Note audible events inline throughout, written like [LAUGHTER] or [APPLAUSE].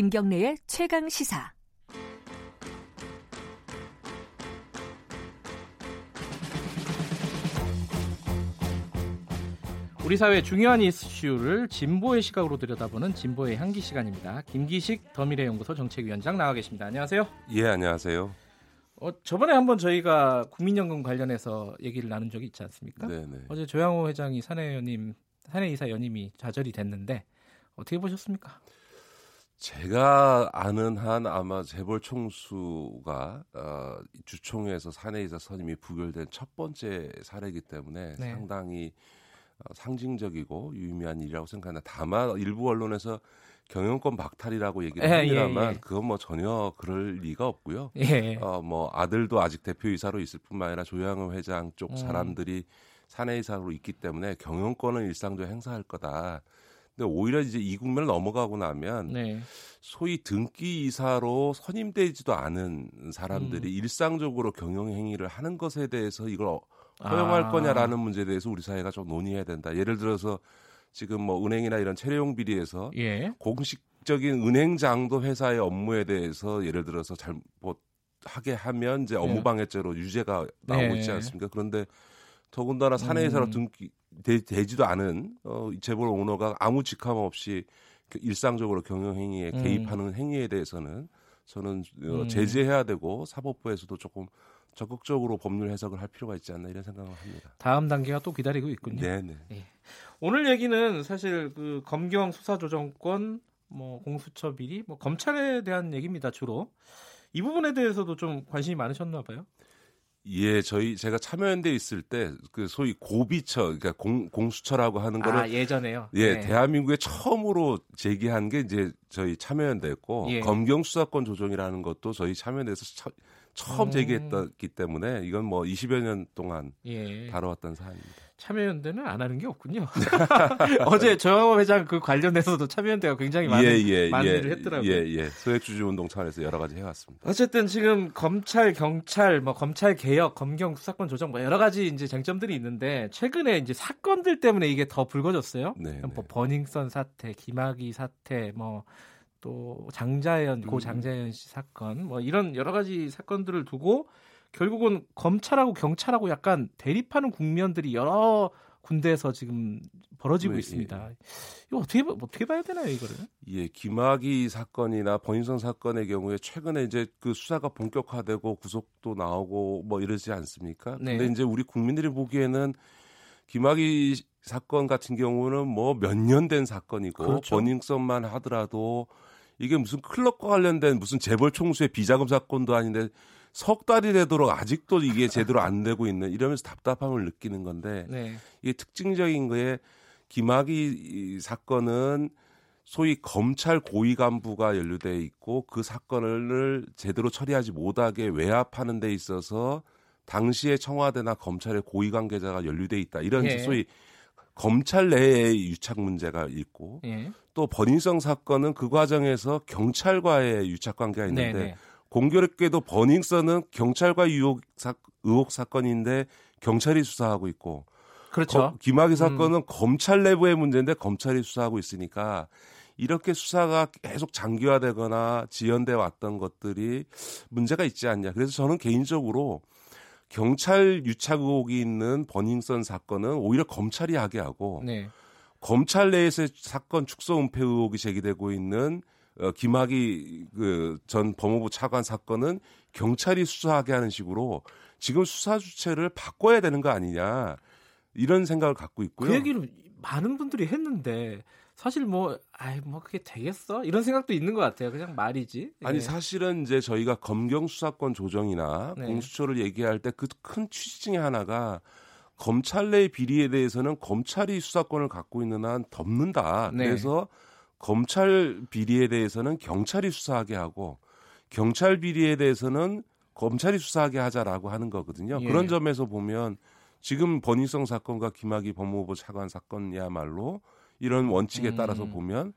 김경래의 최강 시사. 우리 사회의 중요한 이슈를 진보의 시각으로 들여다보는 진보의 향기 시간입니다. 김기식 더미래연구소 정책위원장 나와 계십니다. 안녕하세요. 예, 안녕하세요. 어, 저번에 한번 저희가 국민연금 관련해서 얘기를 나눈 적이 있지 않습니까? 네네. 어제 조양호 회장이 사내 연임, 사내 이사 연임이 좌절이 됐는데 어떻게 보셨습니까? 제가 아는 한 아마 재벌 총수가 어, 주총에서 사내이사 선임이 부결된 첫 번째 사례이기 때문에 네. 상당히 어, 상징적이고 유의미한 일이라고 생각합니다. 다만 일부 언론에서 경영권 박탈이라고 얘기를 예, 합니다만 예, 예. 그건 뭐 전혀 그럴 리가 없고요. 예. 어, 뭐 아들도 아직 대표이사로 있을 뿐만 아니라 조양호 회장 쪽 음. 사람들이 사내이사로 있기 때문에 경영권은 일상적으로 행사할 거다. 근데 오히려 이제 이 국면을 넘어가고 나면 네. 소위 등기 이사로 선임되지도 않은 사람들이 음. 일상적으로 경영 행위를 하는 것에 대해서 이걸 어- 허용할 아. 거냐라는 문제에 대해서 우리 사회가 좀 논의해야 된다. 예를 들어서 지금 뭐 은행이나 이런 체류용 비리에서 예. 공식적인 은행장도 회사의 업무에 대해서 예를 들어서 잘못 하게 하면 이제 업무방해죄로 유죄가 나오고 네. 있지 않습니까? 그런데 더군다나 사내회사로 음. 등기 되, 되지도 않은 어, 이 재벌 오너가 아무 직함 없이 그 일상적으로 경영 행위에 음. 개입하는 행위에 대해서는 저는 어, 음. 제재해야 되고 사법부에서도 조금 적극적으로 법률 해석을 할 필요가 있지 않나 이런 생각을 합니다. 다음 단계가 또 기다리고 있군요. 네네. 오늘 얘기는 사실 그 검경 수사조정권, 뭐 공수처 비리, 뭐 검찰에 대한 얘기입니다 주로. 이 부분에 대해서도 좀 관심이 많으셨나 봐요. 예, 저희 제가 참여연대 있을 때 그 소위 고비처, 그러니까 공, 공수처라고 하는 거를 아 예전에요. 예, 네. 대한민국에 처음으로 제기한 게 이제 저희 참여연대였고 예. 검경 수사권 조정이라는 것도 저희 참여연대에서 처, 처음 음. 제기했기 때문에 이건 뭐 20여 년 동안 예. 다뤄왔던 사안입니다. 참여연대는 안 하는 게 없군요. [LAUGHS] [LAUGHS] 어제 조영호 회장 그 관련해서도 참여연대가 굉장히 많은 예, 예, 많은 예, 일을 했더라고요. 예, 예. 소액주주 운동 차원에서 여러 가지 해왔습니다. 어쨌든 지금 검찰, 경찰, 뭐 검찰 개혁, 검경 수사권 조정 뭐 여러 가지 이제 쟁점들이 있는데 최근에 이제 사건들 때문에 이게 더 불거졌어요. 네, 뭐 네. 버닝썬 사태, 김학의 사태, 뭐 또 장자연 고 음. 장자연 씨 사건, 뭐 이런 여러 가지 사건들을 두고 결국은 검찰하고 경찰하고 약간 대립하는 국면들이 여러 군데에서 지금 벌어지고 네, 있습니다. 이거 어떻게 봐- 어떻게 봐야 되나요 이거를? 예, 김학의 사건이나 버닝썬 사건의 경우에 최근에 이제 그 수사가 본격화되고 구속도 나오고 뭐 이러지 않습니까? 네. 근데 이제 우리 국민들이 보기에는 김학의 사건 같은 경우는 뭐 몇 년 된 사건이고 그렇죠. 버닝썬만 하더라도 이게 무슨 클럽과 관련된 무슨 재벌 총수의 비자금 사건도 아닌데 석 달이 되도록 아직도 이게 제대로 안 되고 있는 이러면서 답답함을 느끼는 건데 네. 이게 특징적인 거에 김학의 이 사건은 소위 검찰 고위 간부가 연루돼 있고 그 사건을 제대로 처리하지 못하게 외압하는 데 있어서 당시에 청와대나 검찰의 고위 관계자가 연루돼 있다 이런 예. 소위 검찰 내의 유착 문제가 있고 예. 또 버닝썬 사건은 그 과정에서 경찰과의 유착 관계가 있는데 네, 네. 공교롭게도 버닝썬은 경찰과 유혹 사, 의혹 사건인데 경찰이 수사하고 있고 그렇죠. 거- 김학의 사건은 검찰 내부의 문제인데 검찰이 수사하고 있으니까 이렇게 수사가 계속 장기화되거나 지연돼 왔던 것들이 문제가 있지 않냐. 그래서 저는 개인적으로 경찰 유착 의혹이 있는 버닝썬 사건은 오히려 검찰이 하게 하고 네. 검찰 내에서 사건 축소 은폐 의혹이 제기되고 있는 어, 김학의 그전 법무부 차관 사건은 경찰이 수사하게 하는 식으로 지금 수사 주체를 바꿔야 되는 거 아니냐 이런 생각을 갖고 있고요. 그 얘기를 많은 분들이 했는데 사실 뭐 아이 뭐 그게 되겠어 이런 생각도 있는 것 같아요. 그냥 말이지. 아니 예. 사실은 이제 저희가 검경 수사권 조정이나 네. 공수처를 얘기할 때 그 큰 취지 중에 하나가 검찰 내 비리에 대해서는 검찰이 수사권을 갖고 있는 한 덮는다. 네. 그래서 검찰 비리에 대해서는 경찰이 수사하게 하고 경찰 비리에 대해서는 검찰이 수사하게 하자라고 하는 거거든요. 예. 그런 점에서 보면 지금 버닝썬 사건과 김학의 법무부 차관 사건이야말로 이런 원칙에 음. 따라서 보면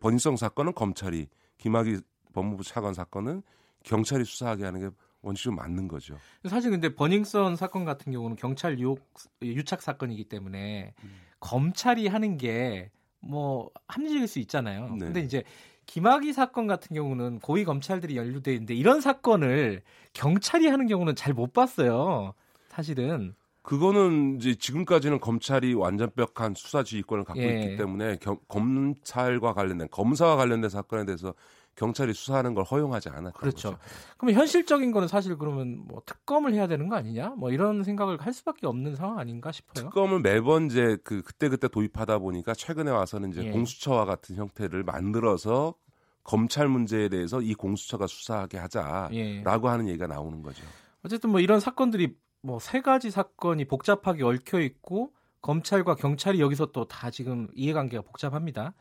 버닝썬 사건은 검찰이 김학의 법무부 차관 사건은 경찰이 수사하게 하는 게 원칙으로 맞는 거죠. 사실 근데 버닝썬 사건 같은 경우는 경찰 유혹 유착 사건이기 때문에 음. 검찰이 하는 게 뭐 합리적일 수 있잖아요. 네. 근데 이제 김학의 사건 같은 경우는 고위 검찰들이 연루돼 있는데 이런 사건을 경찰이 하는 경우는 잘 못 봤어요. 사실은. 그거는 이제 지금까지는 검찰이 완전벽한 수사 지휘권을 갖고 예. 있기 때문에 겨- 검찰과 관련된 검사와 관련된 사건에 대해서 경찰이 수사하는 걸 허용하지 않았던 그렇죠. 거죠. 그러면 현실적인 거는 사실 그러면 뭐 특검을 해야 되는 거 아니냐? 뭐 이런 생각을 할 수밖에 없는 상황 아닌가 싶어요. 특검을 매번 이제 그 그때 그때 도입하다 보니까 최근에 와서는 이제 예. 공수처와 같은 형태를 만들어서 검찰 문제에 대해서 이 공수처가 수사하게 하자라고 예. 하는 얘기가 나오는 거죠. 어쨌든 뭐 이런 사건들이 뭐 세 가지 사건이 복잡하게 얽혀 있고 검찰과 경찰이 여기서 또 다 지금 이해관계가 복잡합니다.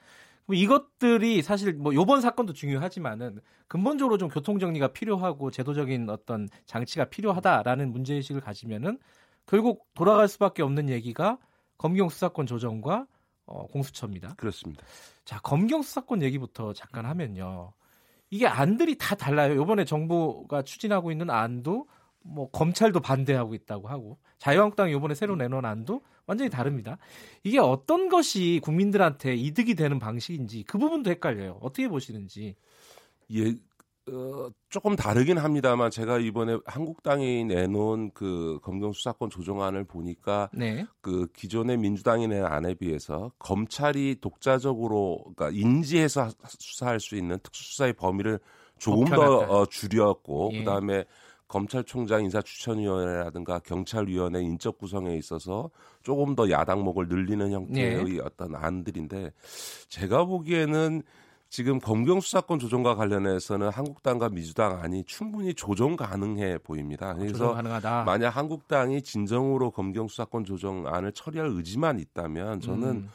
그럼 이것들이 사실 뭐 요번 사건도 중요하지만은 근본적으로 좀 교통 정리가 필요하고 제도적인 어떤 장치가 필요하다라는 문제 의식을 가지면은 결국 돌아갈 수밖에 없는 얘기가 검경 수사권 조정과 어, 공수처입니다. 그렇습니다. 자, 검경 수사권 얘기부터 잠깐 하면요. 이게 안들이 다 달라요. 이번에 정부가 추진하고 있는 안도 뭐 검찰도 반대하고 있다고 하고 자유한국당이 이번에 새로 내놓은 안도 완전히 다릅니다. 이게 어떤 것이 국민들한테 이득이 되는 방식인지 그 부분도 헷갈려요. 어떻게 보시는지. 예, 어, 조금 다르긴 합니다만 제가 이번에 한국당이 내놓은 그 검경 수사권 조정안을 보니까 네. 그 기존의 민주당이 낸 안에 비해서 검찰이 독자적으로 그러니까 인지해서 수사할 수 있는 특수수사의 범위를 조금 더. 어, 줄였고 예. 그다음에 검찰총장 인사추천위원회라든가 경찰위원회 인적 구성에 있어서 조금 더 야당목을 늘리는 형태의 예. 어떤 안들인데 제가 보기에는 지금 검경 수사권 조정과 관련해서는 한국당과 민주당 안이 충분히 조정 가능해 보입니다. 조정 그래서 가능하다. 만약 한국당이 진정으로 검경 수사권 조정안을 처리할 의지만 있다면 저는 음,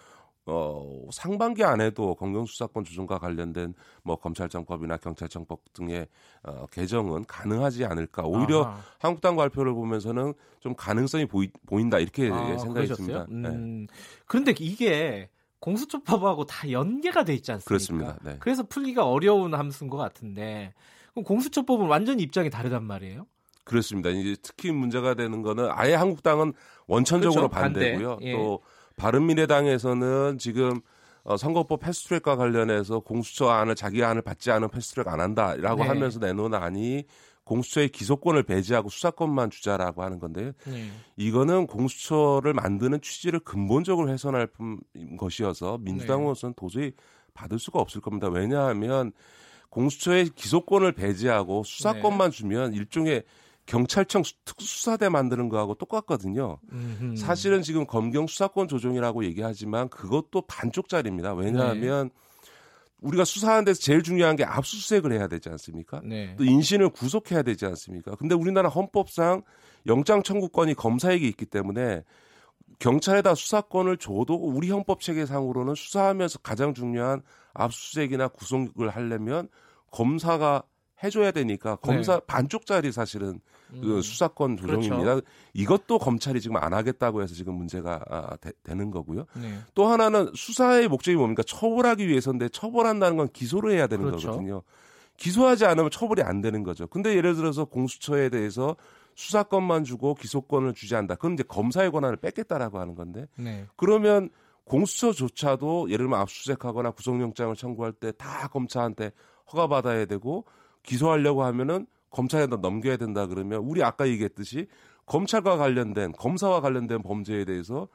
어, 상반기 안에도 검경 수사권 조정과 관련된 뭐 검찰청법이나 경찰청법 등의 어, 개정은 가능하지 않을까. 오히려 아하. 한국당 발표를 보면서는 좀 가능성이 보이, 보인다 이렇게 아, 생각이? 듭니다. 네. 음, 그런데 이게 공수처법하고 다 연계가 돼 있지 않습니까? 그렇습니다. 네. 그래서 풀기가 어려운 함수인 것 같은데 그럼 공수처법은 완전히 입장이 다르단 말이에요. 그렇습니다. 이제 특히 문제가 되는 거는 아예 한국당은 원천적으로 그렇죠. 반대. 반대고요. 예. 또 바른미래당에서는 지금 어, 선거법 패스트트랙과 관련해서 공수처 안을 자기 안을 받지 않은 패스트트랙 안 한다라고 네. 하면서 내놓은 안이 공수처의 기소권을 배제하고 수사권만 주자라고 하는 건데요. 네. 이거는 공수처를 만드는 취지를 근본적으로 훼손할 뿐 것이어서 민주당으로서는 도저히 받을 수가 없을 겁니다. 왜냐하면 공수처의 기소권을 배제하고 수사권만 주면 일종의 경찰청 수- 특수수사대 만드는 거하고 똑같거든요. 음흠. 사실은 지금 검경 수사권 조정이라고 얘기하지만 그것도 반쪽짜리입니다. 왜냐하면 우리가 수사하는 데서 제일 중요한 게 압수수색을 해야 되지 않습니까? 네. 또 인신을 구속해야 되지 않습니까? 근데 우리나라 헌법상 영장 청구권이 검사에게 있기 때문에 경찰에다 수사권을 줘도 우리 헌법 체계상으로는 수사하면서 가장 중요한 압수수색이나 구속을 하려면 검사가 해줘야 되니까 검사 네. 반쪽짜리 사실은 그 음. 수사권 조정입니다. 그렇죠. 이것도 검찰이 지금 안 하겠다고 해서 지금 문제가 아, 되, 는 거고요. 네. 또 하나는 수사의 목적이 뭡니까? 처벌하기 위해서인데 처벌한다는 건 기소를 해야 되는 그렇죠. 거거든요. 기소하지 않으면 처벌이 안 되는 거죠. 근데 예를 들어서 공수처에 대해서 수사권만 주고 기소권을 주지 않는다. 그럼 이제 검사의 권한을 뺏겠다라고 하는 건데 네. 그러면 공수처조차도 예를 들면 압수수색하거나 구속영장을 청구할 때 다 검사한테 허가받아야 되고 기소하려고 하면은 검찰에다 넘겨야 된다 그러면 우리 아까 얘기했듯이 검찰과 관련된 검사와 관련된 범죄에 대해서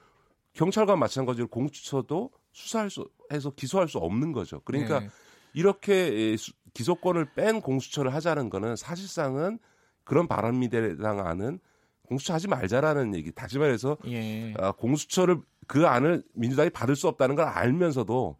경찰과 마찬가지로 공수처도 수사할 수 해서 기소할 수 없는 거죠. 그러니까 네. 이렇게 예, 수- 기소권을 뺀 공수처를 하자는 거는 사실상은 그런 바람미래당 안은 공수처 하지 말자라는 얘기. 다시 말해서 예. 아, 공수처를 그 안을 민주당이 받을 수 없다는 걸 알면서도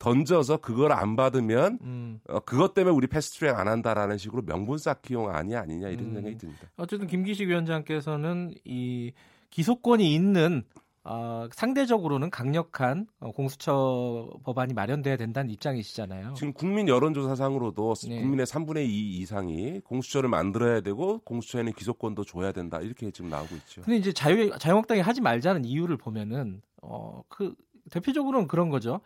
던져서 그걸 안 받으면 음. 어, 그것 때문에 우리 패스트트랙 안 한다라는 식으로 명분 쌓기용 아니 아니냐 이런 음. 생각이 듭니다. 어쨌든 김기식 위원장께서는 이 기소권이 있는 어, 상대적으로는 강력한 어, 공수처 법안이 마련돼야 된다는 입장이시잖아요. 지금 국민 여론조사상으로도 네. 국민의 3분의 2 이상이 공수처를 만들어야 되고 공수처에는 기소권도 줘야 된다 이렇게 지금 나오고 있죠. 근데 이제 자유 자유한국당이 하지 말자는 이유를 보면은 어 그 대표적으로는 그런 거죠.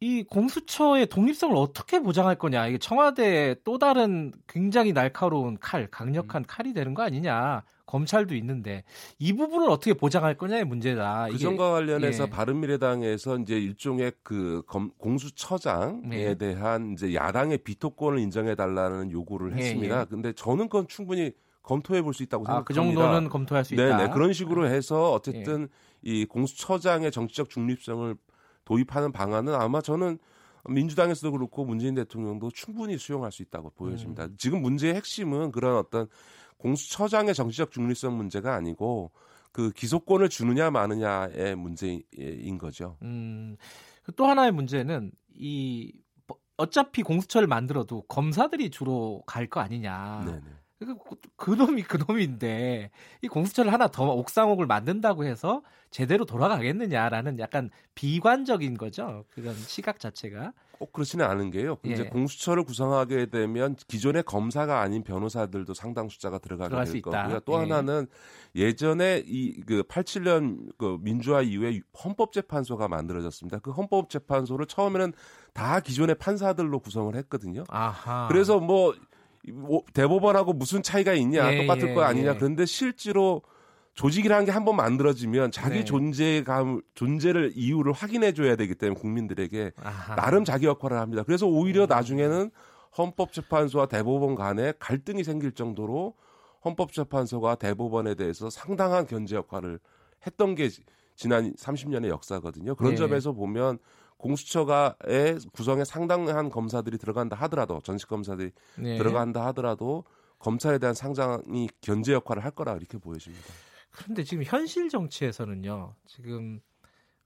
이 공수처의 독립성을 어떻게 보장할 거냐. 이게 청와대 또 다른 굉장히 날카로운 칼, 강력한 칼이 되는 거 아니냐. 검찰도 있는데 이 부분을 어떻게 보장할 거냐의 문제다. 그 점과 관련해서 예. 바른미래당에서 이제 일종의 그 검, 공수처장에 네. 대한 이제 야당의 비토권을 인정해 달라는 요구를 예, 했습니다. 예. 근데 저는 그건 충분히 검토해 볼 수 있다고 아, 그 생각합니다. 정도는 검토할 수 있다. 예. 네네 그런 식으로 해서 어쨌든 이 공수처장의 정치적 중립성을 도입하는 방안은 아마 저는 민주당에서도 그렇고 문재인 대통령도 충분히 수용할 수 있다고 보여집니다. 음. 지금 문제의 핵심은 그런 어떤 공수처장의 정치적 중립성 문제가 아니고 그 기소권을 주느냐 마느냐의 문제인 거죠. 음, 또 하나의 문제는 이 어차피 공수처를 만들어도 검사들이 주로 갈 거 아니냐. 네네. 그, 그 놈이 그 놈인데 이 공수처를 하나 더 옥상옥을 만든다고 해서 제대로 돌아가겠느냐라는 약간 비관적인 거죠. 그런 시각 자체가. 꼭 그렇지는 않은 게요. 이제 예. 공수처를 구성하게 되면 기존의 검사가 아닌 변호사들도 상당 숫자가 들어가게 될 있다. 거고요. 또 예. 하나는 예전에 이 그 87년 그 민주화 이후에 헌법재판소가 만들어졌습니다. 그 헌법재판소를 처음에는 다 기존의 판사들로 구성을 했거든요. 아하. 그래서 뭐, 뭐 대법원하고 무슨 차이가 있냐 예, 똑같을 예, 거 아니냐 예. 그런데 실제로 조직이라는 게 한 번 만들어지면 자기 네. 존재감 존재를 이유를 확인해 줘야 되기 때문에 국민들에게 아하. 나름 자기 역할을 합니다. 그래서 오히려 나중에는 헌법재판소와 대법원 간에 갈등이 생길 정도로 헌법재판소가 대법원에 대해서 상당한 견제 역할을 했던 게 지- 지난 30년의 역사거든요. 그런 네. 점에서 보면 공수처가의 구성에 상당한 검사들이 들어간다 하더라도 전직 검사들이 네. 들어간다 하더라도 검찰에 대한 상당히 견제 역할을 할 거라 이렇게 보여집니다. 그런데 지금 현실 정치에서는요. 지금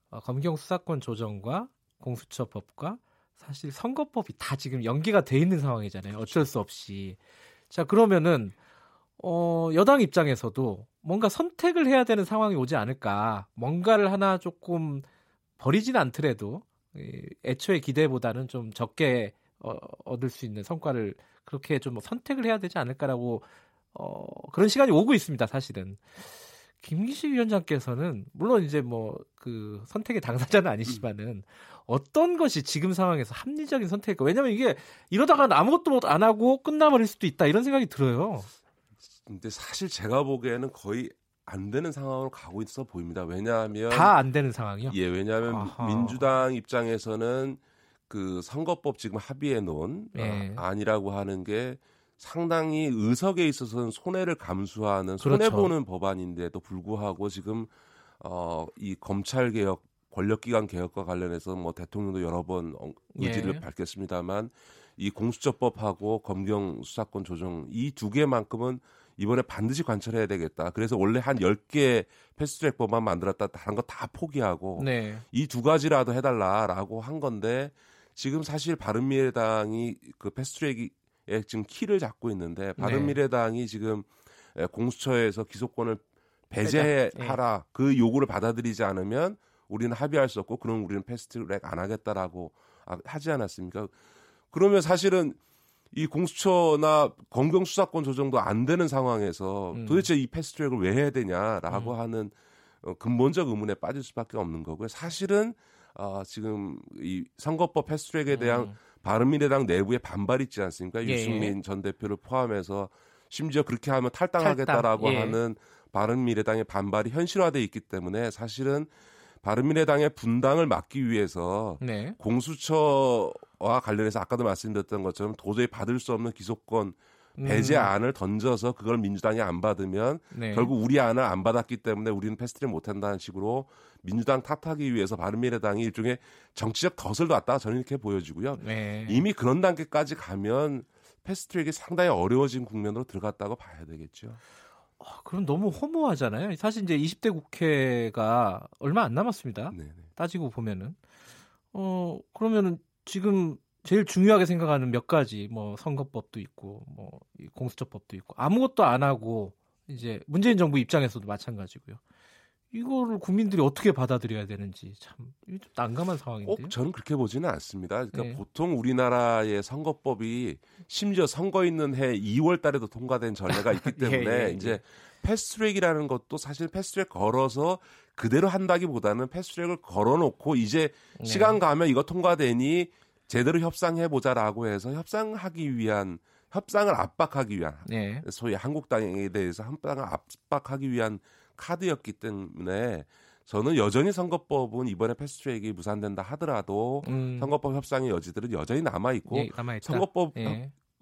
어, 검경 수사권 조정과 공수처법과 사실 선거법이 다 지금 연계가 돼 있는 상황이잖아요. 어쩔 수 없이. 자 그러면은 어, 여당 입장에서도 뭔가 선택을 해야 되는 상황이 오지 않을까. 뭔가를 하나 조금 버리진 않더라도 이, 애초에 기대보다는 좀 적게 어, 얻을 수 있는 성과를 그렇게 좀 선택을 해야 되지 않을까라고 어, 그런 시간이 오고 있습니다. 사실은. 김기식 위원장께서는 물론 이제 뭐 그 선택의 당사자는 아니시지만은 어떤 것이 지금 상황에서 합리적인 선택일까? 왜냐면 이게 이러다가 아무것도 안 하고 끝나버릴 수도 있다 이런 생각이 들어요. 근데 사실 제가 보기에는 거의 안 되는 상황으로 가고 있어 보입니다. 왜냐하면 다 안 되는 상황이요. 예, 왜냐하면 아하. 민주당 입장에서는 그 선거법 지금 합의해 놓은 예. 어, 안이라고 하는 게 상당히 의석에 있어서는 손해를 감수하는 그렇죠. 손해 보는 법안인데도 불구하고 지금 어, 이 검찰 개혁 권력기관 개혁과 관련해서 뭐 대통령도 여러 번 어- 의지를 예. 밝혔습니다만 이 공수처법하고 검경 수사권 조정 이 두 개만큼은 이번에 반드시 관철해야 되겠다. 그래서 원래 한 10개 패스트트랙 법안 만들었다 다른 거 다 포기하고 네. 이두 가지라도 해달라라고 한 건데 지금 사실 바른미래당이 그 패스트트랙에 지금 키를 잡고 있는데 네. 바른미래당이 지금 에, 공수처에서 기소권을. 배제하라 그 요구를 받아들이지 않으면 우리는 합의할 수 없고 그럼 우리는 패스트트랙 안 하겠다라고 아, 하지 않았습니까? 그러면 사실은 이 공수처나 검경 수사권 조정도 안 되는 상황에서 음. 도대체 이 패스트트랙을 왜 해야 되냐라고 음. 하는 어, 근본적 의문에 빠질 수밖에 없는 거고요. 사실은 어, 지금 이 선거법 패스트트랙에 대한 음. 바른미래당 내부에 반발이 있지 않습니까? 예. 유승민 전 대표를 포함해서 심지어 그렇게 하면 탈당하겠다라고 탈당, 예. 하는 바른미래당의 반발이 현실화돼 있기 때문에 사실은 바른미래당의 분당을 막기 위해서 네. 공수처 와 관련해서 아까도 말씀드렸던 것처럼 도저히 받을 수 없는 기소권 배제 음. 안을 던져서 그걸 민주당이 안 받으면 네. 결국 우리 안을 안 받았기 때문에 우리는 패스트를 못 한다는 식으로 민주당 탓하기 위해서 바른미래당이 일종의 정치적 덫을 놨다 저는 이렇게 보여지고요. 네. 이미 그런 단계까지 가면 패스트트랙이 상당히 어려워진 국면으로 들어갔다고 봐야 되겠죠. 아, 그럼 너무 허무하잖아요. 사실 이제 20대 국회가 얼마 안 남았습니다. 네, 네. 따지고 보면은 어 그러면은 지금 제일 중요하게 생각하는 몇 가지 뭐 선거법도 있고 뭐이 공수처법도 있고 아무것도 안 하고 이제 문재인 정부 입장에서도 마찬가지고요. 이거를 국민들이 어떻게 받아들여야 되는지 참좀 난감한 상황인데요. 꼭 저는 그렇게 보지는 않습니다. 그러니까 네. 보통 우리나라의 선거법이 심지어 선거 있는 해 2월 달에도 통과된 전례가 있기 [LAUGHS] 때문에 예, 예, 이제 예. 패스트트랙이라는 것도 사실 패스트트랙 걸어서 그대로 한다기보다는 패스트트랙을 걸어놓고 이제 네. 시간 가면 이거 통과되니 제대로 협상해 보자라고 해서 협상하기 위한 협상을 압박하기 위한 네. 소위 한국당에 대해서 협상을 압박하기 위한 카드였기 때문에 저는 여전히 선거법은 이번에 패스트트랙이 무산된다 하더라도 음, 선거법 협상의 여지들은 여전히 남아 있고 예. 선거법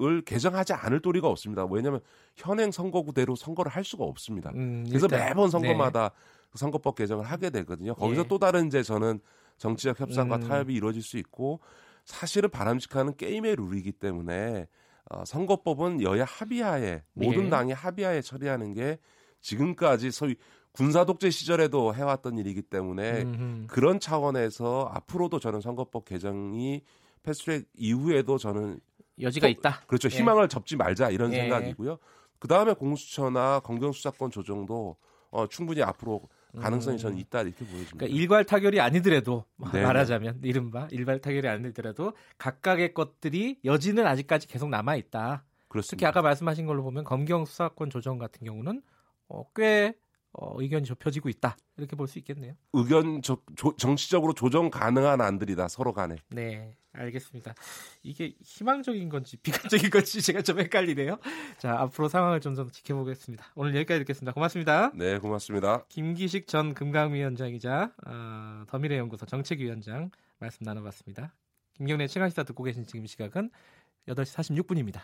을 예. 개정하지 않을 도리가 없습니다. 왜냐하면 현행 선거구대로 선거를 할 수가 없습니다. 음, 그래서 매번 선거마다 선거법 개정을 하게 되거든요. 거기서 예. 또 다른 이제 저는 정치적 협상과 음. 타협이 이루어질 수 있고 사실은 바람직한 게임의 룰이기 때문에 어, 선거법은 여야 합의하에 모든 예. 당이 합의하에 처리하는 게 지금까지 소위 군사 독재 시절에도 해왔던 일이기 때문에 음흠. 그런 차원에서 앞으로도 저는 선거법 개정이 패스트트랙 이후에도 저는 여지가 어, 있다. 그렇죠 예. 희망을 접지 말자 이런 예. 생각이고요. 그 다음에 공수처나 검경수사권 조정도 어, 충분히 앞으로 가능성이 저는 있다 이렇게 보여집니다. 음. 그러니까 일괄 타결이 아니더라도 네네. 말하자면 이른바 일괄 타결이 아니더라도 각각의 것들이 여지는 아직까지 계속 남아 있다. 특히 그렇습니다. 아까 말씀하신 걸로 보면 검경 수사권 조정 같은 경우는 어, 꽤 어, 의견이 좁혀지고 있다 이렇게 볼 수 있겠네요. 의견 저- 조- 정치적으로 조정 가능한 안들이다 서로 간에. 네, 알겠습니다. 이게 희망적인 건지 비관적인 건지 제가 좀 헷갈리네요. 자, 앞으로 상황을 좀 더 지켜보겠습니다. 오늘 여기까지 듣겠습니다. 고맙습니다. 네 고맙습니다. 김기식 전 금강위원장이자 어, 더미래연구소 정책위원장 말씀 나눠봤습니다. 김경래 최강시사 듣고 계신 지금 시각은 8시 46분입니다.